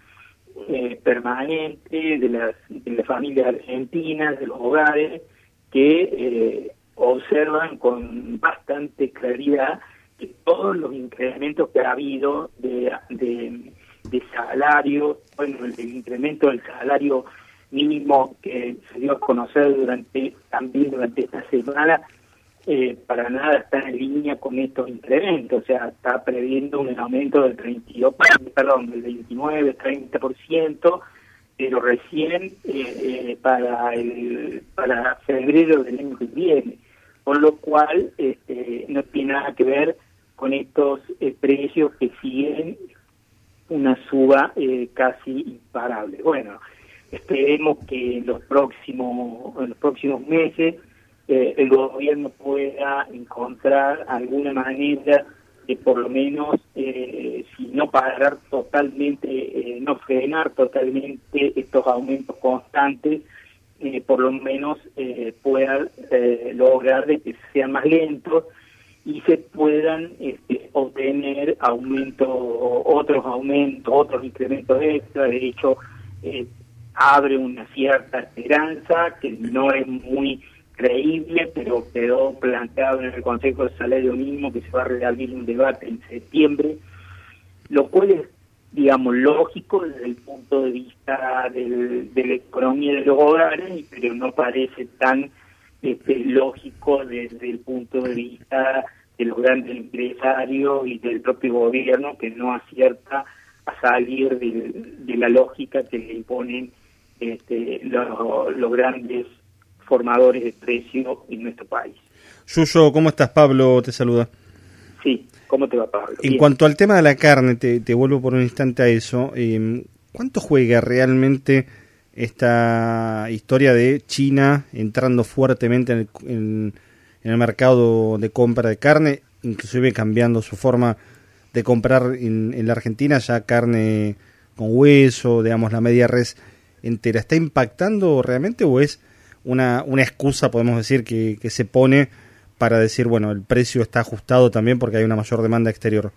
eh, permanente de las, de las familias argentinas, de los hogares, que eh, observan con bastante claridad que todos los incrementos que ha habido de, de, salario, bueno, el, el incremento del salario mínimo que se dio a conocer durante también durante esta semana, eh, para nada está en línea con estos incrementos, o sea, está previendo un aumento del 32, perdón, del 29, 30%, pero recién eh, eh, para el para febrero del año que viene, con lo cual este, no tiene nada que ver con estos eh, precios que siguen una suba eh, casi imparable. Bueno, esperemos que en los próximos en los próximos meses eh, el gobierno pueda encontrar alguna manera de por lo menos eh, si no parar totalmente eh, no frenar totalmente estos aumentos constantes eh, por lo menos eh, pueda eh, lograr de que sean más lentos y se puedan este, obtener aumentos, otros aumentos, otros incrementos extra. De hecho, eh, abre una cierta esperanza que no es muy creíble, pero quedó planteado en el Consejo de Salario Mínimo que se va a reabrir un debate en septiembre, lo cual es, digamos, lógico desde el punto de vista del, de la economía de los hogares, pero no parece tan este, lógico desde el punto de vista de los grandes empresarios y del propio gobierno que no acierta a salir de, de la lógica que le imponen este, los, los grandes formadores de precios en nuestro país. Yuyo, ¿cómo estás? Pablo te saluda. Sí, ¿cómo te va Pablo? En Bien. cuanto al tema de la carne, te, te vuelvo por un instante a eso. eh, ¿Cuánto juega realmente esta historia de China entrando fuertemente en el, en- en el mercado de compra de carne, inclusive cambiando su forma de comprar en, en la Argentina ya carne con hueso, digamos la media res entera? ¿Está impactando realmente o es una, una excusa, podemos decir, que, que se pone para decir, bueno, el precio está ajustado también porque hay una mayor demanda exterior?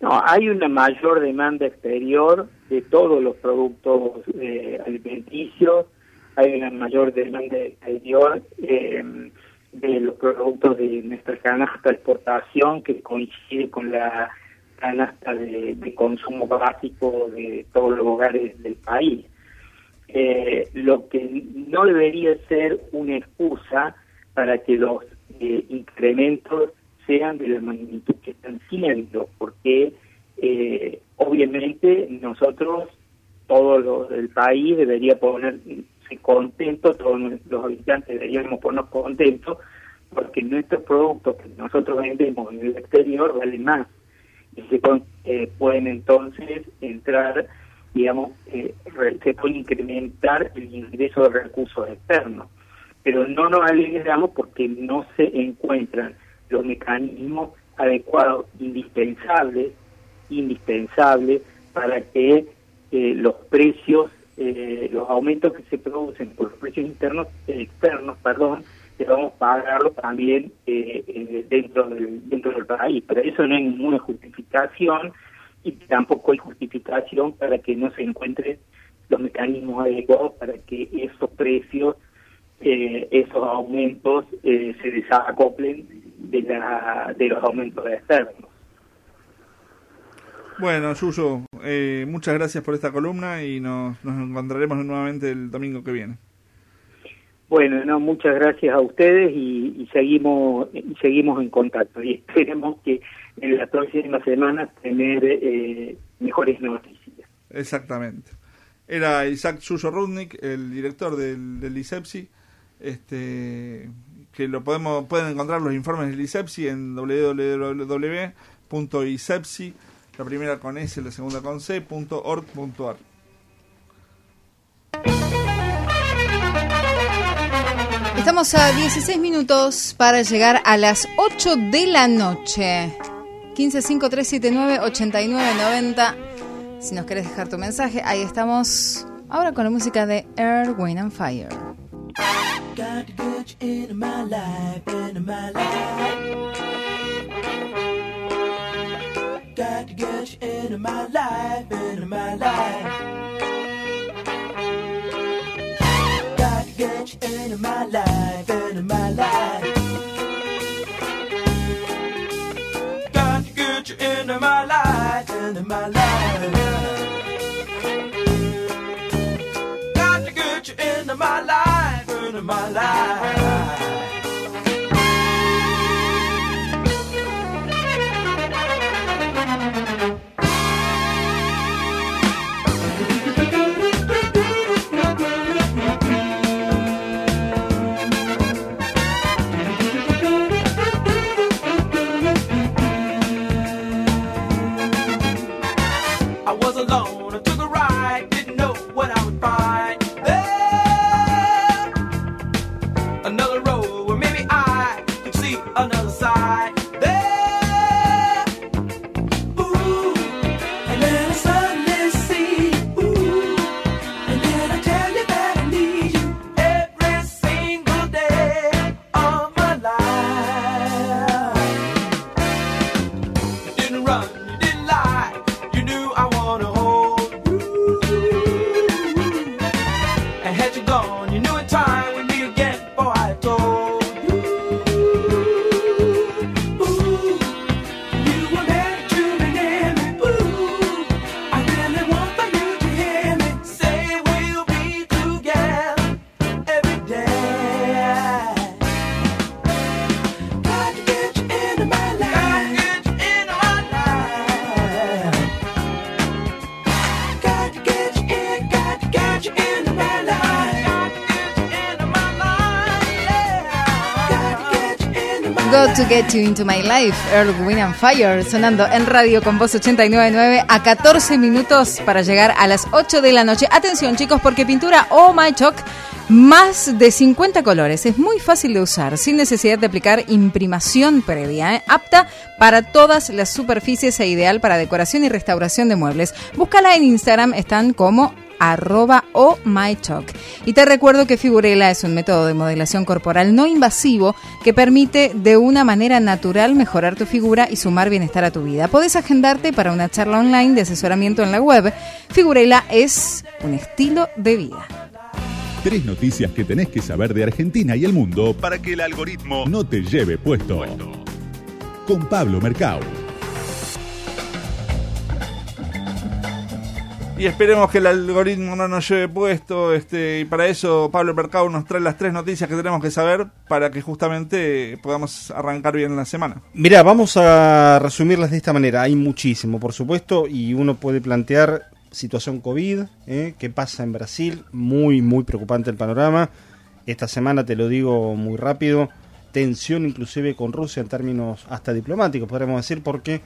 No, hay una mayor demanda exterior de todos los productos eh, alimenticios, hay una mayor demanda exterior eh, de los productos de nuestra canasta de exportación que coincide con la canasta de, de consumo básico de todos los hogares del país. Eh, lo que no debería ser una excusa para que los eh, incrementos sean de la magnitud que están siendo, porque eh, obviamente nosotros, todo lo, el país debería ponerse contento, todos los habitantes deberíamos ponernos contentos, porque nuestros productos que nosotros vendemos en el exterior valen más y se con- eh, pueden entonces entrar, digamos, eh, re- se puede incrementar el ingreso de recursos externos. Pero no nos alegramos porque no se encuentran los mecanismos adecuados, indispensables, indispensables para que eh, los precios, eh, los aumentos que se producen por los precios internos, externos, perdón, debamos pagarlos también eh, eh, dentro del dentro del país. Pero eso no hay ninguna justificación y tampoco hay justificación para que no se encuentren los mecanismos adecuados para que esos precios, eh, esos aumentos eh, se desacoplen de, la, de los aumentos externos. Bueno, Yuyo, eh, muchas gracias por esta columna y nos, nos encontraremos nuevamente el domingo que viene. Bueno, no, muchas gracias a ustedes y, y seguimos y seguimos en contacto y esperemos que en las próximas semanas tener eh, mejores noticias. Exactamente. Era Isaac Yuyo Rudnick, el director del, del ISEPSI, este, que lo podemos pueden encontrar los informes del ISEPSI en www.isepsi, la primera con S, la segunda con C, punto org, punto ar. Estamos a 16 minutos para llegar a las 8 de la noche. 1553798990. Si nos querés dejar tu mensaje, ahí estamos. Ahora con la música de Air, Wind and Fire. Got to get you into my life, into my life. Got to get you into my life, into my life. Got to get you into my life, into my life. Got to get you into my life, into my life. Life, into my life. Get You Into My Life, Earth, Wind and Fire, sonando en radio con voz 899 a 14 minutos para llegar a las 8 de la noche. Atención chicos, porque pintura Oh My Choc, más de 50 colores. Es muy fácil de usar, sin necesidad de aplicar imprimación previa. ¿eh? Apta para todas las superficies e ideal para decoración y restauración de muebles. Búscala en Instagram, están como arroba o mytalk. Y te recuerdo que Figurela es un método de modelación corporal no invasivo que permite de una manera natural mejorar tu figura y sumar bienestar a tu vida. Podés agendarte para una charla online de asesoramiento en la web. Figurela es un estilo de vida. Tres noticias que tenés que saber de Argentina y el mundo para que el algoritmo no te lleve puesto. Con Pablo Mercado. Y esperemos que el algoritmo no nos lleve puesto. Este, y para eso Pablo Mercado nos trae las tres noticias que tenemos que saber para que justamente podamos arrancar bien la semana. Mira, vamos a resumirlas de esta manera. Hay muchísimo, por supuesto, y uno puede plantear situación COVID, ¿eh? qué pasa en Brasil, muy, muy preocupante el panorama. Esta semana, te lo digo muy rápido, tensión inclusive con Rusia en términos hasta diplomáticos, podríamos decir, porque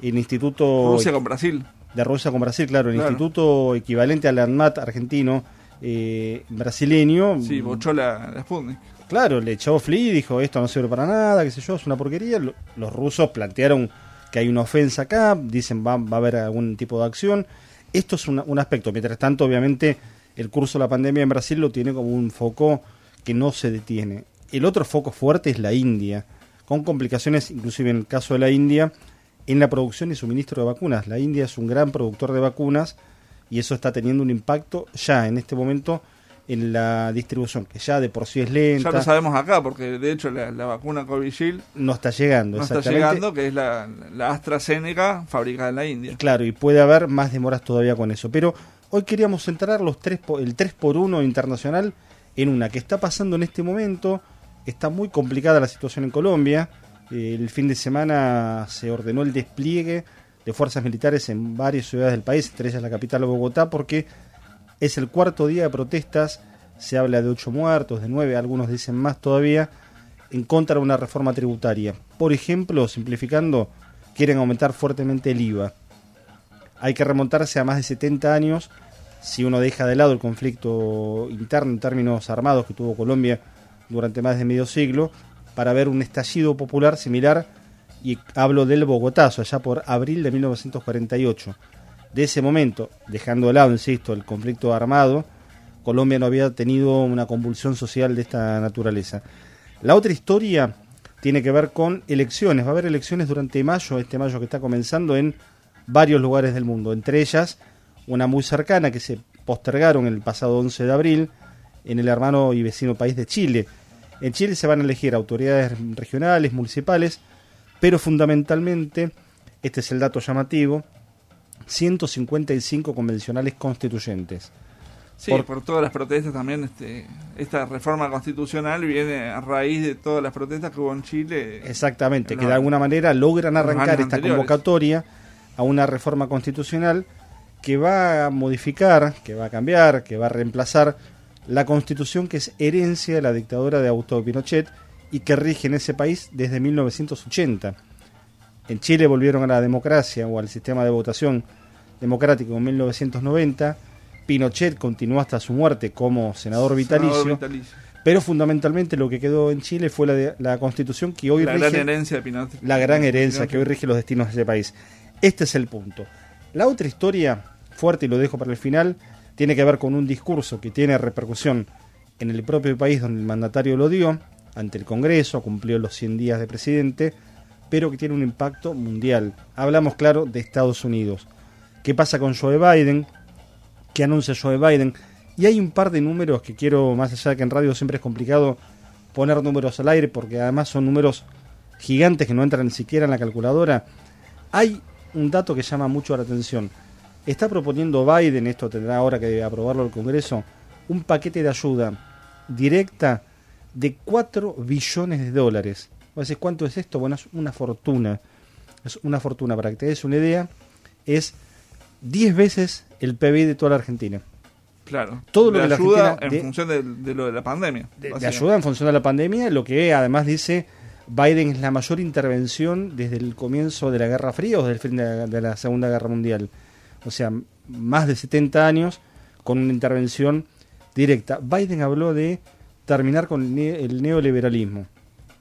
el Instituto... Rusia con Brasil. De Rusia con Brasil, claro, el Claro. instituto equivalente al ANMAT argentino, eh, brasileño. Sí, bochó la, la Sputnik. Claro, le echó Flea y dijo esto no sirve para nada, qué sé yo, es una porquería. Lo- Los rusos plantearon que hay una ofensa acá, dicen va, va a haber algún tipo de acción. Esto es una- un aspecto. Mientras tanto, obviamente, el curso de la pandemia en Brasil lo tiene como un foco que no se detiene. El otro foco fuerte es la India, con complicaciones, inclusive en el caso de la India, en la producción y suministro de vacunas. La India es un gran productor de vacunas y eso está teniendo un impacto ya en este momento en la distribución, que ya de por sí es lenta. Ya lo sabemos acá, porque de hecho la, la vacuna Covishield no está llegando, no está llegando, que es la, la AstraZeneca fabricada en la India. Claro, y puede haber más demoras todavía con eso. Pero hoy queríamos centrar los tres el 3 por 1 internacional en una que está pasando en este momento. Está muy complicada la situación en Colombia. El fin de semana se ordenó el despliegue de fuerzas militares en varias ciudades del país, entre ellas la capital Bogotá, porque es el cuarto día de protestas. Se habla de ocho muertos, de nueve, algunos dicen más todavía, en contra de una reforma tributaria. Por ejemplo, simplificando, quieren aumentar fuertemente el IVA. Hay que remontarse a más de 70 años si uno deja de lado el conflicto interno en términos armados que tuvo Colombia durante más de medio siglo para ver un estallido popular similar y hablo del Bogotazo allá por abril de 1948. De ese momento, dejando de lado, insisto, el conflicto armado, Colombia no había tenido una convulsión social de esta naturaleza. La otra historia tiene que ver con elecciones. Va a haber elecciones durante mayo, este mayo que está comenzando en varios lugares del mundo, entre ellas una muy cercana que se postergaron el pasado 11 de abril en el hermano y vecino país de Chile. En Chile se van a elegir autoridades regionales, municipales, pero fundamentalmente, este es el dato llamativo, 155 convencionales constituyentes. Sí, por, todas las protestas también, este, esta reforma constitucional viene a raíz de todas las protestas que hubo en Chile. Exactamente, en que de alguna manera logran arrancar esta convocatoria a una reforma constitucional que va a modificar, que va a cambiar, que va a reemplazar la constitución que es herencia de la dictadura de Augusto Pinochet y que rige en ese país desde 1980. En Chile volvieron a la democracia o al sistema de votación democrático en 1990. Pinochet continuó hasta su muerte como senador vitalicio. Senador vitalicio. Pero fundamentalmente lo que quedó en Chile fue la, de- la constitución que hoy La rige gran herencia de Pinochet. la gran herencia Pinochet. que hoy rige los destinos de ese país. Este es el punto. La otra historia, fuerte y lo dejo para el final, tiene que ver con un discurso que tiene repercusión en el propio país donde el mandatario lo dio, ante el Congreso, cumplió los 100 días de presidente, pero que tiene un impacto mundial. Hablamos, claro, de Estados Unidos. ¿Qué pasa con Joe Biden? ¿Qué anuncia Joe Biden? Y hay un par de números que quiero, más allá de que en radio siempre es complicado poner números al aire, porque además son números gigantes que no entran ni siquiera en la calculadora. Hay un dato que llama mucho la atención. Está proponiendo Biden, esto tendrá ahora que aprobarlo el Congreso, un paquete de ayuda directa de 4 billones de dólares. ¿cuánto es esto? Bueno, es una fortuna. Es una fortuna. Para que te des una idea, es 10 veces el PBI de toda la Argentina. Claro. Todo lo de que la ayuda Argentina en de- función de, de lo de la pandemia. de, ayuda en función de la pandemia, lo que además dice Biden es la mayor intervención desde el comienzo de la Guerra Fría o desde el fin de la, de la Segunda Guerra Mundial. O sea, más de 70 años con una intervención directa. Biden habló de terminar con el, ne- el neoliberalismo.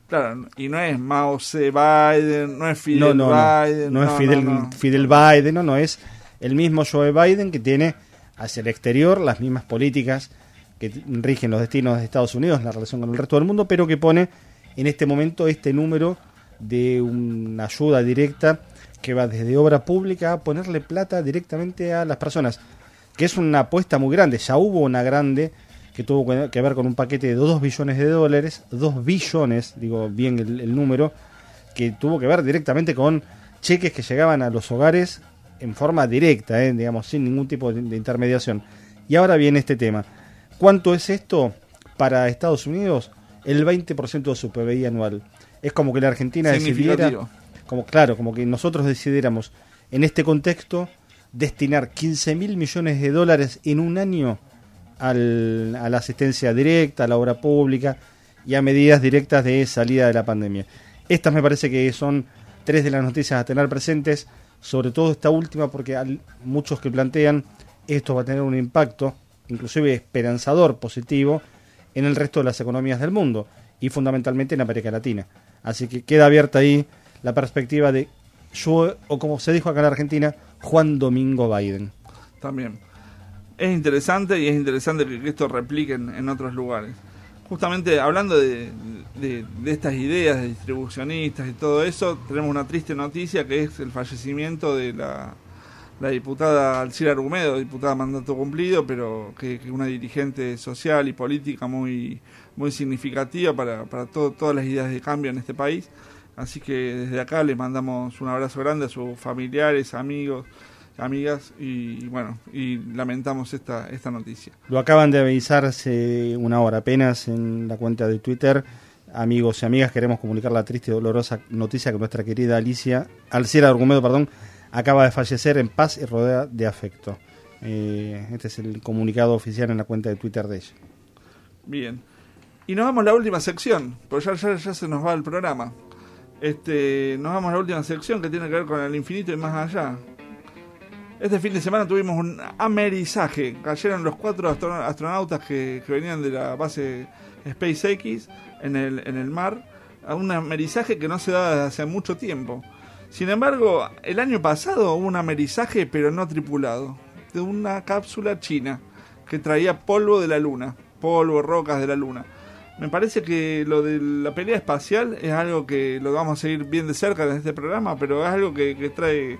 Claro, y no es Mao. Biden, no es Fidel no, no, no. Biden. No es Fidel, no. Fidel Biden, no, no es el mismo Joe Biden que tiene hacia el exterior las mismas políticas que rigen los destinos de Estados Unidos la relación con el resto del mundo, pero que pone en este momento este número de una ayuda directa que va desde obra pública a ponerle plata directamente a las personas, que es una apuesta muy grande. Ya hubo una grande que tuvo que- ver con un paquete de 2 billones de dólares, 2 billones, digo bien el, el número, que tuvo que ver directamente con cheques que llegaban a los hogares en forma directa, eh, digamos, sin ningún tipo de, de intermediación. Y ahora viene este tema. ¿Cuánto es esto para Estados Unidos? El 20% de su PBI anual. Es como que la Argentina decidiera. Como claro, como que nosotros decidiéramos en este contexto destinar 15 mil millones de dólares en un año al- a la asistencia directa, a la obra pública y a medidas directas de salida de la pandemia. Estas me parece que son tres de las noticias a tener presentes, sobre todo esta última porque hay muchos que plantean esto va a tener un impacto, inclusive esperanzador, positivo, en el resto de las economías del mundo y fundamentalmente en América Latina. Así que queda abierta ahí la perspectiva de yo, o como se dijo acá en Argentina, Juan Domingo Biden. También. Es interesante y es interesante que, esto replique en, otros lugares. Justamente hablando de, de- estas ideas de distribucionistas y todo eso, tenemos una triste noticia que es el fallecimiento de la, la diputada Alcira Argumedo, diputada mandato cumplido, pero que, que una dirigente social y política muy, muy significativa para, para todo- todas las ideas de cambio en este país. Así que desde acá les mandamos un abrazo grande a sus familiares, amigos, amigas y bueno, y lamentamos esta, esta noticia. Lo acaban de avisar hace una hora apenas en la cuenta de Twitter. Amigos y amigas, queremos comunicar la triste y dolorosa noticia que nuestra querida Alicia, Alciera Argumedo, perdón, acaba de fallecer en paz y rodeada de afecto. Eh, este es el comunicado oficial en la cuenta de Twitter de ella. Bien. Y nos vamos a la última sección, porque ya, ya, ya se nos va el programa. Este, nos vamos a la última sección que tiene que ver con el infinito y más allá. Este fin de semana tuvimos un amerizaje. Cayeron los cuatro astro- astronautas que, venían de la base SpaceX en el, en el mar. A un amerizaje que no se da desde hace mucho tiempo. Sin embargo, el año pasado hubo un amerizaje, pero no tripulado, de una cápsula china que traía polvo de la luna, polvo, rocas de la luna. Me parece que lo de la pelea espacial es algo que lo vamos a seguir bien de cerca en este programa, pero es algo que, trae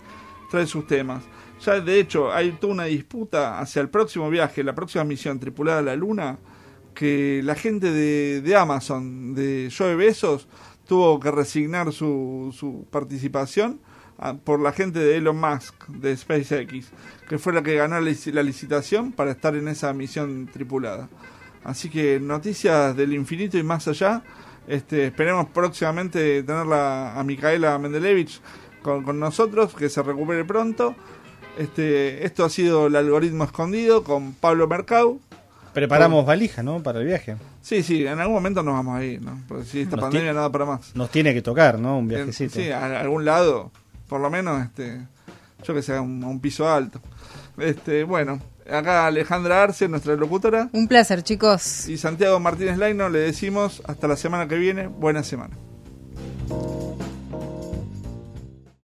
trae sus temas. Ya de hecho hay toda una disputa hacia el próximo viaje, la próxima misión tripulada a la Luna, que la gente de, Amazon, de Joe Besos, tuvo que resignar su, su participación ah, por la gente de Elon Musk, de SpaceX, que fue la que ganó la licitación para estar en esa misión tripulada. Así que noticias del infinito y más allá. Este, esperemos próximamente tenerla a Micaela Mendelevich con, con nosotros, que se recupere pronto. Este, esto ha sido el algoritmo escondido con Pablo Mercau. Preparamos valija, ¿no? Para el viaje. Sí, sí, en algún momento nos vamos a ir, ¿no? Porque si esta Nos pandemia nada para más. Nos tiene que tocar, ¿no? Un viajecito. Sí, a, algún lado, por lo menos, este, yo que sé, a un, un piso alto. Este, bueno, acá Alejandra Arce, nuestra locutora. Un placer, chicos. Y Santiago Martínez Laino, le decimos hasta la semana que viene. Buena semana.